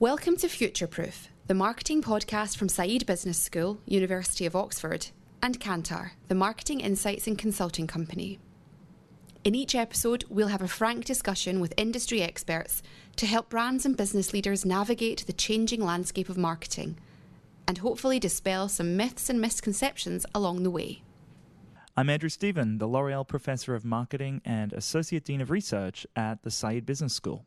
Welcome to Future Proof, the marketing podcast from Saïd Business School, University of Oxford, and Kantar, the marketing insights and consulting company. In each episode, we'll have a frank discussion with industry experts to help brands and business leaders navigate the changing landscape of marketing and hopefully dispel some myths and misconceptions along the way. I'm Andrew Stephen, the L'Oreal Professor of Marketing and Associate Dean of Research at the Saïd Business School.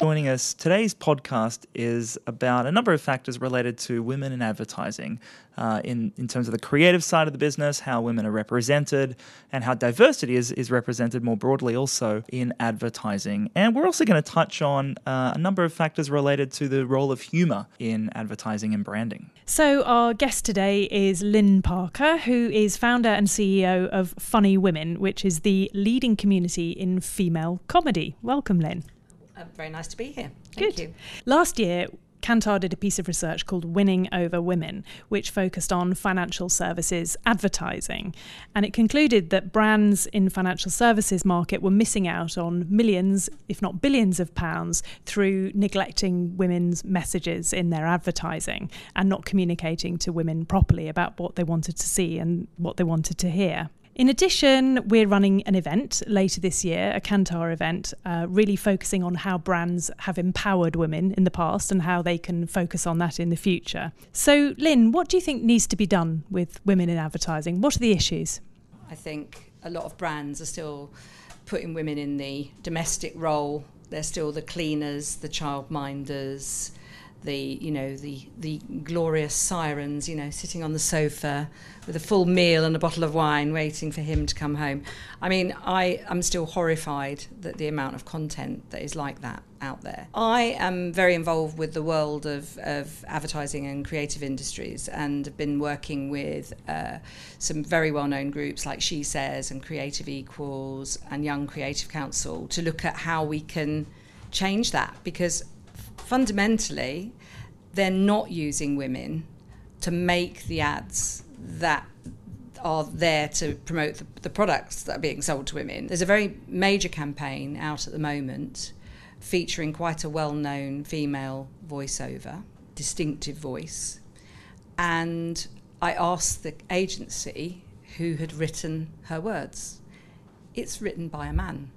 Joining us, today's podcast is about a number of factors related to women in advertising, uh, in, in terms of the creative side of the business, how women are represented, and how diversity is, is represented more broadly also in advertising. And we're also going to touch on uh, a number of factors related to the role of humour in advertising and branding. So, our guest today is Lynne Parker, who is founder and CEO of Funny Women, which is the leading community in female comedy. Welcome, Lynne. Uh, very nice to be here. Thank Good. you. Last year, Kantar did a piece of research called Winning Over Women, which focused on financial services advertising. And it concluded that brands in financial services market were missing out on millions, if not billions of pounds through neglecting women's messages in their advertising and not communicating to women properly about what they wanted to see and what they wanted to hear. In addition, we're running an event later this year, a Kantar event, uh, really focusing on how brands have empowered women in the past and how they can focus on that in the future. So, Lynne, what do you think needs to be done with women in advertising? What are the issues? I think a lot of brands are still putting women in the domestic role. They're still the cleaners, the childminders, the you know the the glorious sirens, you know, sitting on the sofa with a full meal and a bottle of wine, waiting for him to come home. I mean, I am still horrified that the amount of content that is like that out there. I am very involved with the world of, of advertising and creative industries and have been working with uh, some very well known groups like She Says and Creative Equals and Young Creative Council to look at how we can change that because fundamentally they're not using women to make the ads that are there to promote the, the products that are being sold to women. There's a very major campaign out at the moment featuring quite a well known female voiceover, distinctive voice. And I asked the agency who had written her words. It's written by a man.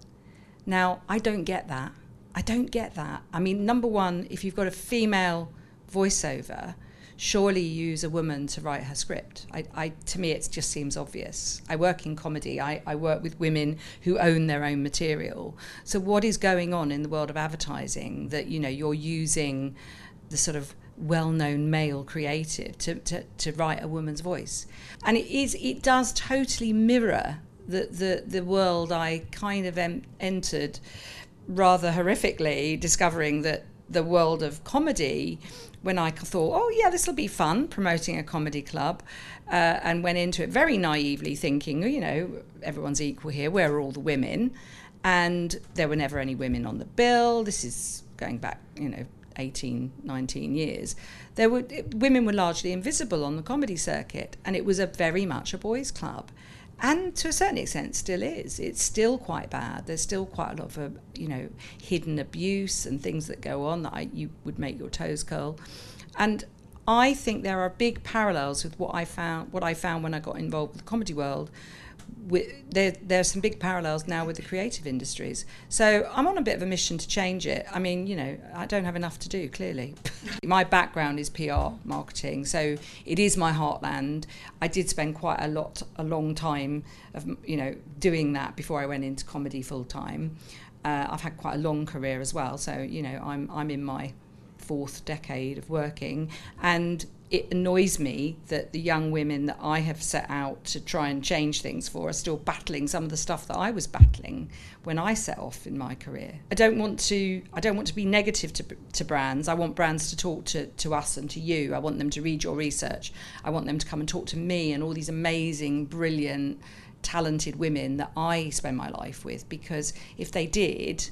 Now, I don't get that. I don't get that. I mean, number one, if you've got a female voiceover, surely you use a woman to write her script. I, I, to me, it just seems obvious. I work in comedy. I, I work with women who own their own material. So what is going on in the world of advertising that you know you're using the sort of well-known male creative to, to, to write a woman's voice, and it is it does totally mirror the the, the world I kind of em- entered rather horrifically, discovering that the world of comedy when I thought, oh, yeah, this will be fun, promoting a comedy club, uh, and went into it very naively thinking, you know, everyone's equal here, where are all the women? And there were never any women on the bill. This is going back, you know, 18, 19 years. There were women were largely invisible on the comedy circuit, and it was a very much a boys' club and to a certain extent still is. It's still quite bad. There's still quite a lot of uh, you know hidden abuse and things that go on that I, you would make your toes curl. And I think there are big parallels with what I found what I found when I got involved with the comedy world. There, there are some big parallels now with the creative industries. So I'm on a bit of a mission to change it. I mean, you know, I don't have enough to do, clearly. my background is PR, marketing, so it is my heartland. I did spend quite a lot, a long time of, you know, doing that before I went into comedy full time. Uh, I've had quite a long career as well, so, you know, I'm, I'm in my fourth decade of working, and it annoys me that the young women that I have set out to try and change things for are still battling some of the stuff that I was battling when I set off in my career. I don't want to I don't want to be negative to, to brands. I want brands to talk to, to us and to you. I want them to read your research. I want them to come and talk to me and all these amazing, brilliant, talented women that I spend my life with because if they did,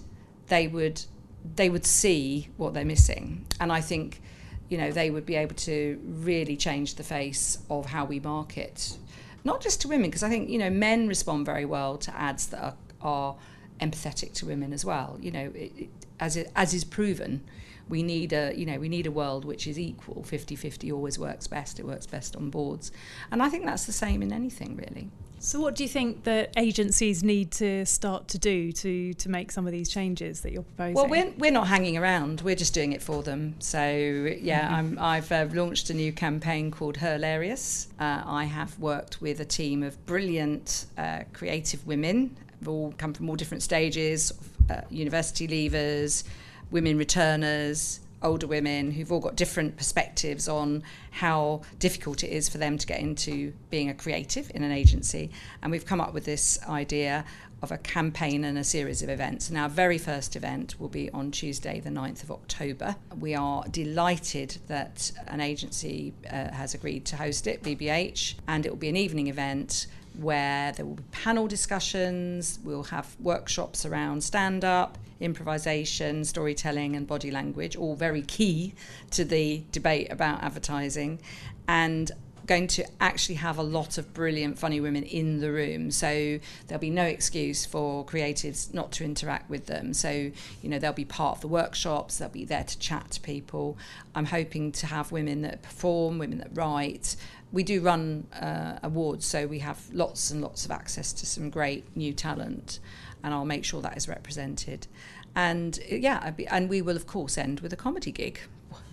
they would they would see what they're missing. And I think, you know, they would be able to really change the face of how we market, not just to women, because I think, you know, men respond very well to ads that are, are empathetic to women as well. You know, it, it, as, it, as is proven, we need a you know we need a world which is equal 50-50 always works best it works best on boards and i think that's the same in anything really so, what do you think that agencies need to start to do to to make some of these changes that you're proposing? Well, we're, we're not hanging around. We're just doing it for them. So, yeah, I'm, I've uh, launched a new campaign called HERlarious. Uh, I have worked with a team of brilliant, uh, creative women. All come from all different stages, uh, university leavers, women returners, older women who've all got different perspectives on how difficult it is for them to get into being a creative in an agency. And we've come up with this idea of a campaign and a series of events. And our very first event will be on Tuesday, the 9th of October. We are delighted that an agency uh, has agreed to host it, BBH, and it will be an evening event where there will be panel discussions, we'll have workshops around stand up, improvisation, storytelling, and body language, all very key to the debate about advertising. And going to actually have a lot of brilliant funny women in the room. So there'll be no excuse for creatives not to interact with them. So you know they'll be part of the workshops they'll be there to chat to people. I'm hoping to have women that perform women that write. We do run uh, awards so we have lots and lots of access to some great new talent. And I'll make sure that is represented. And yeah, and we will, of course, end with a comedy gig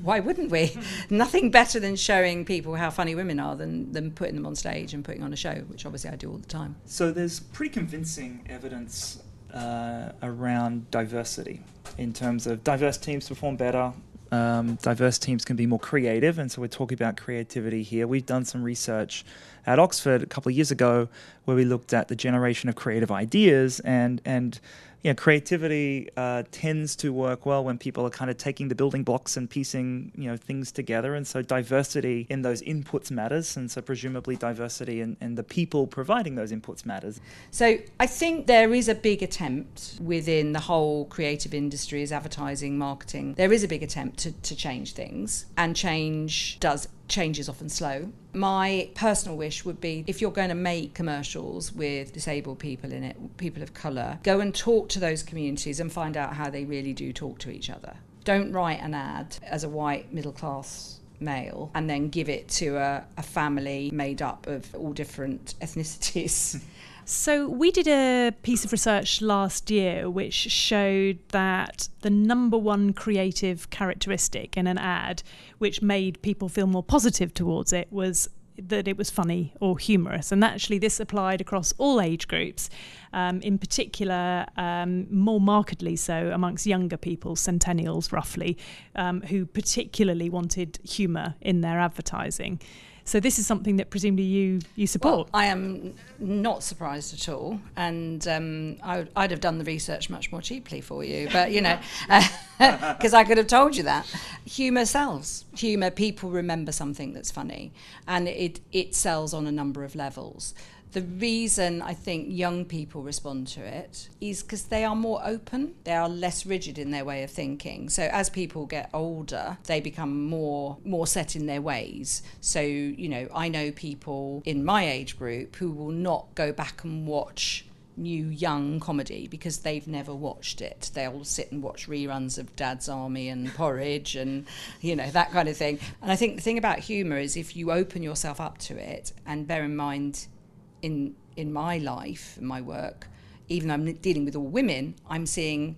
why wouldn't we? Nothing better than showing people how funny women are than, than putting them on stage and putting on a show, which obviously I do all the time. So there's pretty convincing evidence uh, around diversity in terms of diverse teams perform better. Um, diverse teams can be more creative, and so we're talking about creativity here. We've done some research at Oxford a couple of years ago where we looked at the generation of creative ideas and and you know, creativity uh, tends to work well when people are kind of taking the building blocks and piecing, you know, things together. And so diversity in those inputs matters. And so presumably diversity in, the people providing those inputs matters. So I think there is a big attempt within the whole creative industries, advertising, marketing. There is a big attempt to, to change things, and change does change is often slow. My personal wish would be if you're going to make commercials with disabled people in it, people of colour, go and talk to those communities and find out how they really do talk to each other. Don't write an ad as a white middle class male and then give it to a, a family made up of all different ethnicities. So, we did a piece of research last year which showed that the number one creative characteristic in an ad which made people feel more positive towards it was that it was funny or humorous. And actually, this applied across all age groups, um, in particular, um, more markedly so amongst younger people, centennials roughly, um, who particularly wanted humour in their advertising. So this is something that presumably you you support. Well, I am not surprised at all, and um, I, would have done the research much more cheaply for you. But you know, because I could have told you that humour sells. Humour, people remember something that's funny, and it it sells on a number of levels the reason I think young people respond to it is because they are more open, they are less rigid in their way of thinking. So as people get older, they become more more set in their ways. So, you know, I know people in my age group who will not go back and watch new young comedy because they've never watched it. They'll sit and watch reruns of Dad's Army and Porridge and you know that kind of thing. And I think the thing about humor is if you open yourself up to it and bear in mind in in my life, in my work, even though I'm dealing with all women, I'm seeing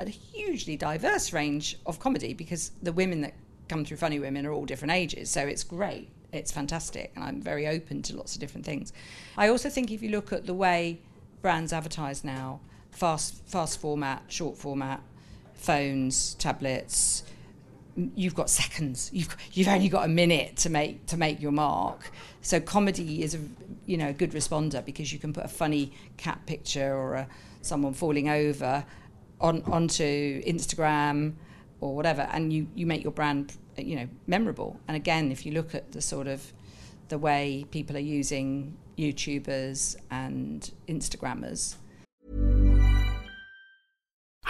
a hugely diverse range of comedy because the women that come through Funny Women are all different ages. So it's great. It's fantastic. And I'm very open to lots of different things. I also think if you look at the way brands advertise now, fast fast format, short format, phones, tablets, you've got seconds. You've you've only got a minute to make to make your mark. So comedy is a you know a good responder because you can put a funny cat picture or a, someone falling over on onto Instagram or whatever, and you you make your brand you know memorable. And again, if you look at the sort of the way people are using YouTubers and Instagrammers.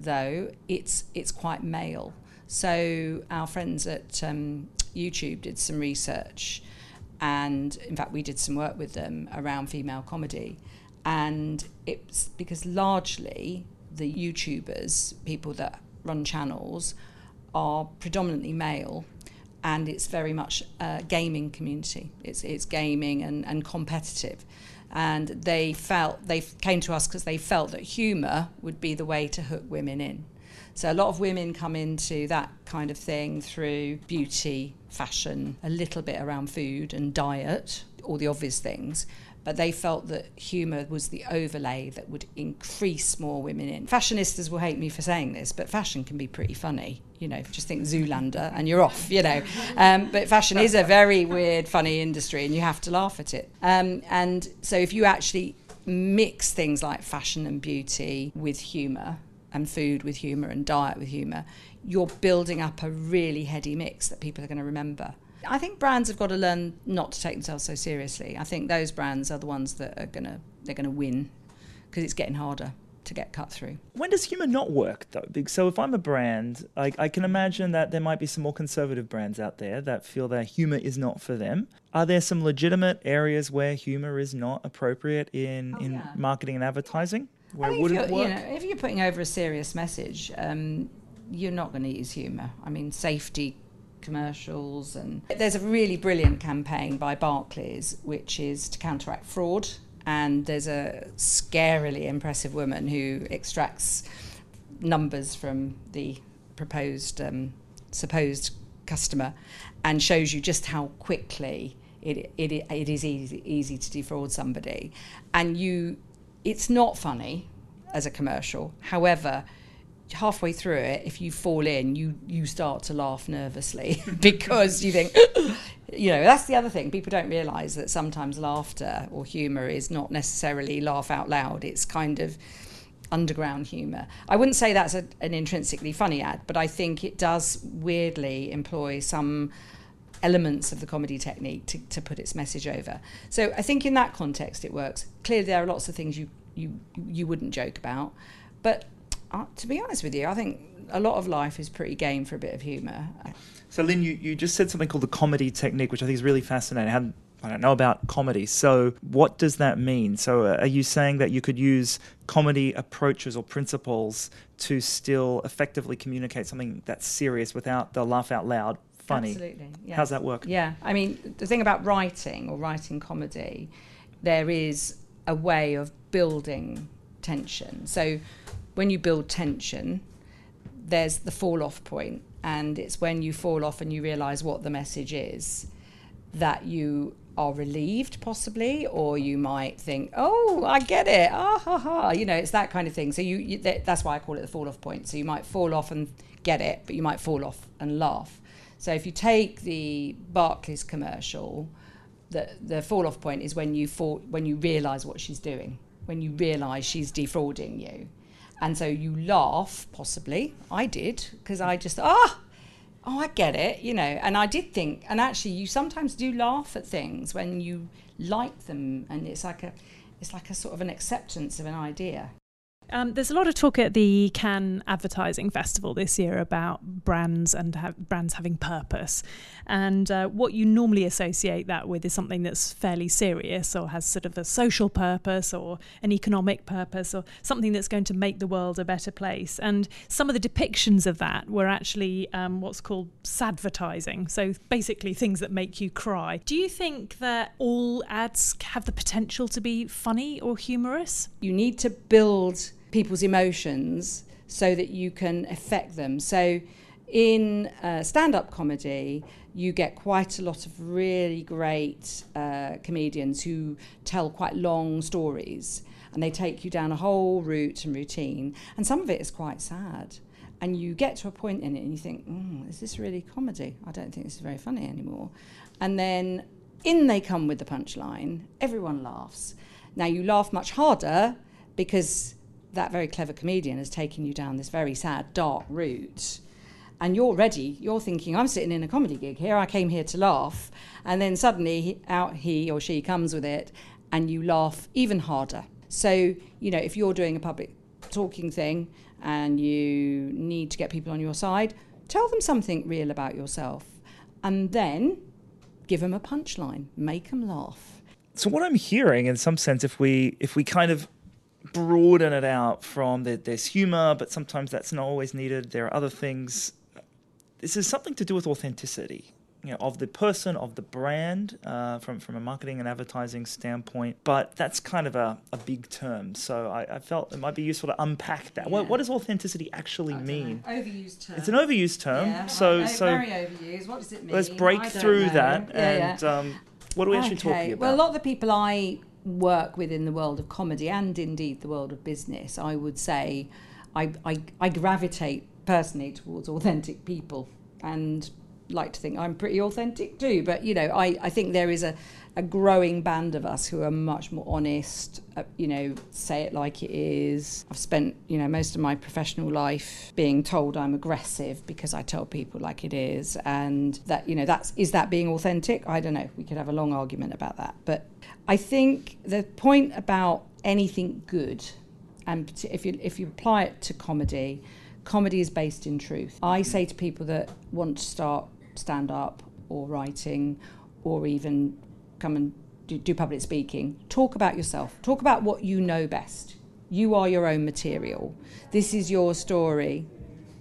though, it's it's quite male. So our friends at um, YouTube did some research, and in fact, we did some work with them around female comedy, and it's because largely the YouTubers, people that run channels, are predominantly male. And it's very much a gaming community. It's, it's gaming and, and competitive and they felt they came to us because they felt that humour would be the way to hook women in. So a lot of women come into that kind of thing through beauty, fashion, a little bit around food and diet, all the obvious things but they felt that humour was the overlay that would increase more women in. Fashionistas will hate me for saying this, but fashion can be pretty funny. You know, just think Zoolander and you're off, you know. Um, but fashion is a very weird, funny industry and you have to laugh at it. Um, and so if you actually mix things like fashion and beauty with humour, and food with humour and diet with humour, you're building up a really heady mix that people are going to remember. I think brands have got to learn not to take themselves so seriously. I think those brands are the ones that are gonna they're gonna win because it's getting harder to get cut through. When does humour not work though? So if I'm a brand, I, I, can imagine that there might be some more conservative brands out there that feel that humour is not for them. Are there some legitimate areas where humour is not appropriate in, oh, in yeah. marketing and advertising? Where it wouldn't work? You know, if you're putting over a serious message, um, you're not going to use humour. I mean, safety commercials and there's a really brilliant campaign by Barclays which is to counteract fraud. And there's a scarily impressive woman who extracts numbers from the proposed um, supposed customer and shows you just how quickly it, it, it is easy, easy to defraud somebody. And you it's not funny as a commercial. However halfway through it, if you fall in, you you start to laugh nervously because you think, you know, that's the other thing. People don't realise that sometimes laughter or humour is not necessarily laugh out loud. It's kind of underground humour. I wouldn't say that's a, an intrinsically funny ad, but I think it does weirdly employ some elements of the comedy technique to, to put its message over. So I think in that context it works. Clearly there are lots of things you you you wouldn't joke about, but uh, to be honest with you, I think a lot of life is pretty game for a bit of humour. So, Lynne, you, you just said something called the comedy technique, which I think is really fascinating. I, I don't know about comedy. So, what does that mean? So, uh, are you saying that you could use comedy approaches or principles to still effectively communicate something that's serious without the laugh out loud funny. Absolutely. Yes. How's that work? Yeah. I mean, the thing about writing or writing comedy, there is a way of building tension. So when you build tension, there's the fall off point, and it's when you fall off and you realize what the message is that you are relieved possibly or you might think oh i get it. Ah ha ha. You know it's that kind of thing. So you, you that, that's why i call it the fall off point. So you might fall off and get it but you might fall off and laugh. So if you take the barclays commercial the the fall off point is when you fall when you realize what she's doing when you realize she's defrauding you and so you laugh possibly i did because i just ah oh, I get it, you know. And I did think, and actually, you sometimes do laugh at things when you like them, and it's like a, it's like a sort of an acceptance of an idea. Um, there's a lot of talk at the Cannes Advertising Festival this year about brands and ha- brands having purpose. And uh, what you normally associate that with is something that's fairly serious or has sort of a social purpose or an economic purpose or something that's going to make the world a better place. And some of the depictions of that were actually um, what's called sadvertising. So basically things that make you cry. Do you think that all ads have the potential to be funny or humorous? You need to build people's emotions so that you can affect them. So, in uh, stand up comedy, you get quite a lot of really great uh, comedians who tell quite long stories and they take you down a whole route and routine. And some of it is quite sad. And you get to a point in it and you think, mm, is this really comedy? I don't think this is very funny anymore. And then in they come with the punchline, everyone laughs. Now you laugh much harder because that very clever comedian has taken you down this very sad, dark route. And you're ready, you're thinking, I'm sitting in a comedy gig here, I came here to laugh. And then suddenly out he or she comes with it, and you laugh even harder. So, you know, if you're doing a public talking thing and you need to get people on your side, tell them something real about yourself. And then give them a punchline, make them laugh. So what I'm hearing, in some sense, if we if we kind of broaden it out from that there's humor, but sometimes that's not always needed. There are other things. This is something to do with authenticity, you know, of the person, of the brand, uh, from from a marketing and advertising standpoint. But that's kind of a, a big term, so I, I felt it might be useful to unpack that. What, Yeah. what does authenticity actually mean? Overused term. It's an overused term, Yeah, so know, so very overused. What does it mean? let's break through know. that Yeah, and. Um, what are we actually talking about? Well, a lot of the people I work within the world of comedy and indeed the world of business, I would say I, I, I gravitate personally towards authentic people and like to think I'm pretty authentic too. But, you know, I, I think there is a, a growing band of us who are much more honest, uh, you know, say it like it is. I've spent, you know, most of my professional life being told I'm aggressive because I tell people like it is. And that, you know, that's, is that being authentic? I don't know. We could have a long argument about that. But I think the point about anything good, and if you, if you apply it to comedy, comedy is based in truth. I say to people that want to start stand up or writing or even come and do, do public speaking, talk about yourself. Talk about what you know best. You are your own material. This is your story.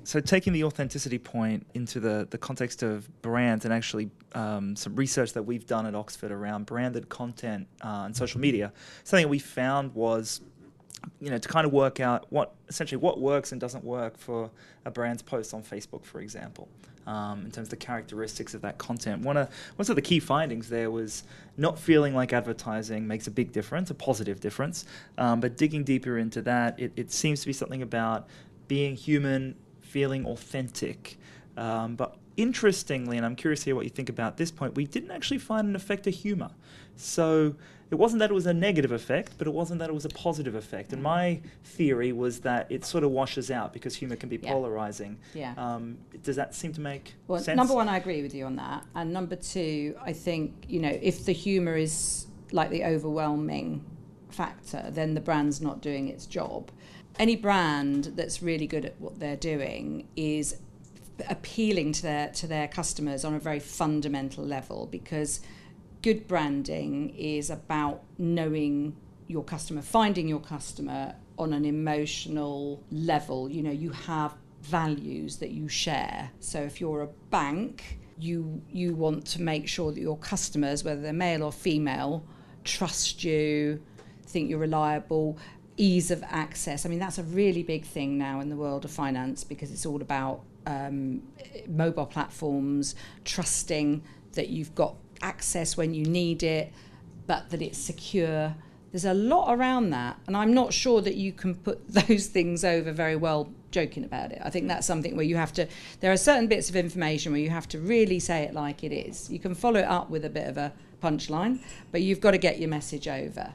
So taking the authenticity point into the, the context of brands and actually um, some research that we've done at Oxford around branded content uh, and social media, something we found was, you know, to kind of work out what essentially what works and doesn't work for a brand's post on Facebook, for example, um, in terms of the characteristics of that content. One of one of the key findings there was not feeling like advertising makes a big difference, a positive difference, um, but digging deeper into that, it, it seems to be something about being human feeling authentic. Um, but interestingly, and I'm curious to hear what you think about this point, we didn't actually find an effect of humor. So it wasn't that it was a negative effect, but it wasn't that it was a positive effect. And my theory was that it sort of washes out because humor can be Yeah. polarizing. Yeah. Um, does that seem to make sense. Well, sense? number one, I agree with you on that. And number two, I think, you know, if the humour is like the overwhelming factor, then the brand's not doing its job. Any brand that's really good at what they're doing is appealing to their to their customers on a very fundamental level because good branding is about knowing your customer, finding your customer on an emotional level. You know, you have values that you share. So if you're a bank, you you want to make sure that your customers, whether they're male or female, trust you, think you're reliable, ease of access. I mean, that's a really big thing now in the world of finance because it's all about um, mobile platforms, trusting that you've got access when you need it, but that it's secure. There's a lot around that, and I'm not sure that you can put those things over very well joking about it. I think that's something where you have to, there are certain bits of information where you have to really say it like it is. You can follow it up with a bit of a punchline, but you've got to get your message over.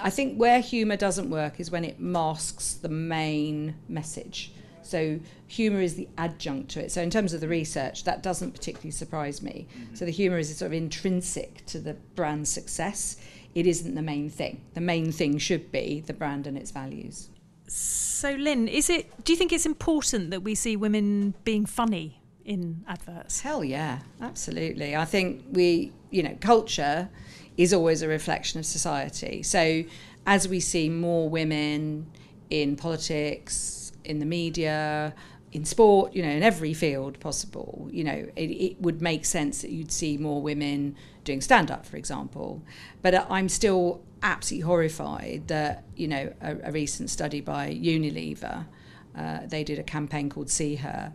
I think where humour doesn't work is when it masks the main message. So humour is the adjunct to it. So in terms of the research, that doesn't particularly surprise me. Mm-hmm. So the humour is sort of intrinsic to the brand's success. It isn't the main thing. The main thing should be the brand and its values. So Lynne, is it do you think it's important that we see women being funny in adverts? Hell yeah, absolutely. I think we, you know, culture is always a reflection of society. So as we see more women in politics, in the media, in sport, you know, in every field possible, you know, it, it would make sense that you'd see more women doing stand up, for example. But I'm still absolutely horrified that, you know, a, a recent study by Unilever, uh, they did a campaign called See Her.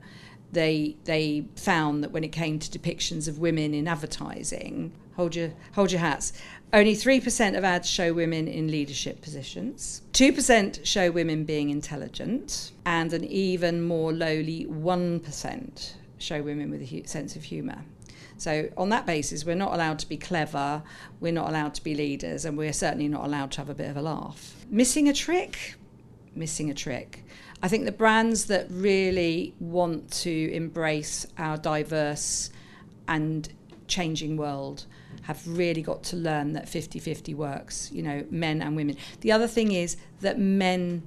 They, they found that when it came to depictions of women in advertising, hold your hold your hats. Only 3% of ads show women in leadership positions. 2% show women being intelligent, and an even more lowly 1% show women with a sense of humour. So, on that basis, we're not allowed to be clever, we're not allowed to be leaders, and we're certainly not allowed to have a bit of a laugh. Missing a trick? Missing a trick. I think the brands that really want to embrace our diverse and changing world have really got to learn that 50 50 works, you know, men and women. The other thing is that men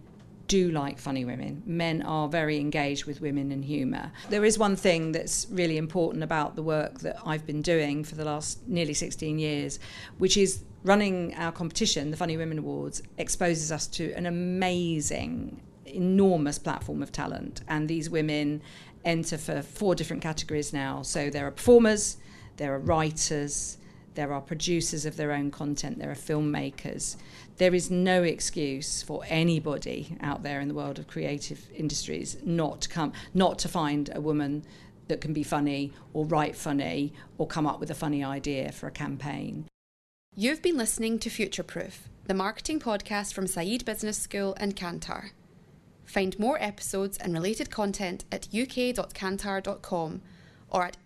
do like funny women. Men are very engaged with women and humour. There is one thing that's really important about the work that I've been doing for the last nearly 16 years, which is running our competition, the Funny Women Awards, exposes us to an amazing, enormous platform of talent. And these women enter for four different categories now. So there are performers, there are writers, there are producers of their own content, there are filmmakers. There is no excuse for anybody out there in the world of creative industries not to come, not to find a woman that can be funny or write funny or come up with a funny idea for a campaign. You've been listening to Future Proof, the marketing podcast from Saïd Business School and Kantar. Find more episodes and related content at uk.kantar.com or at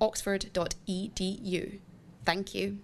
sbs.oxford.edu. Thank you.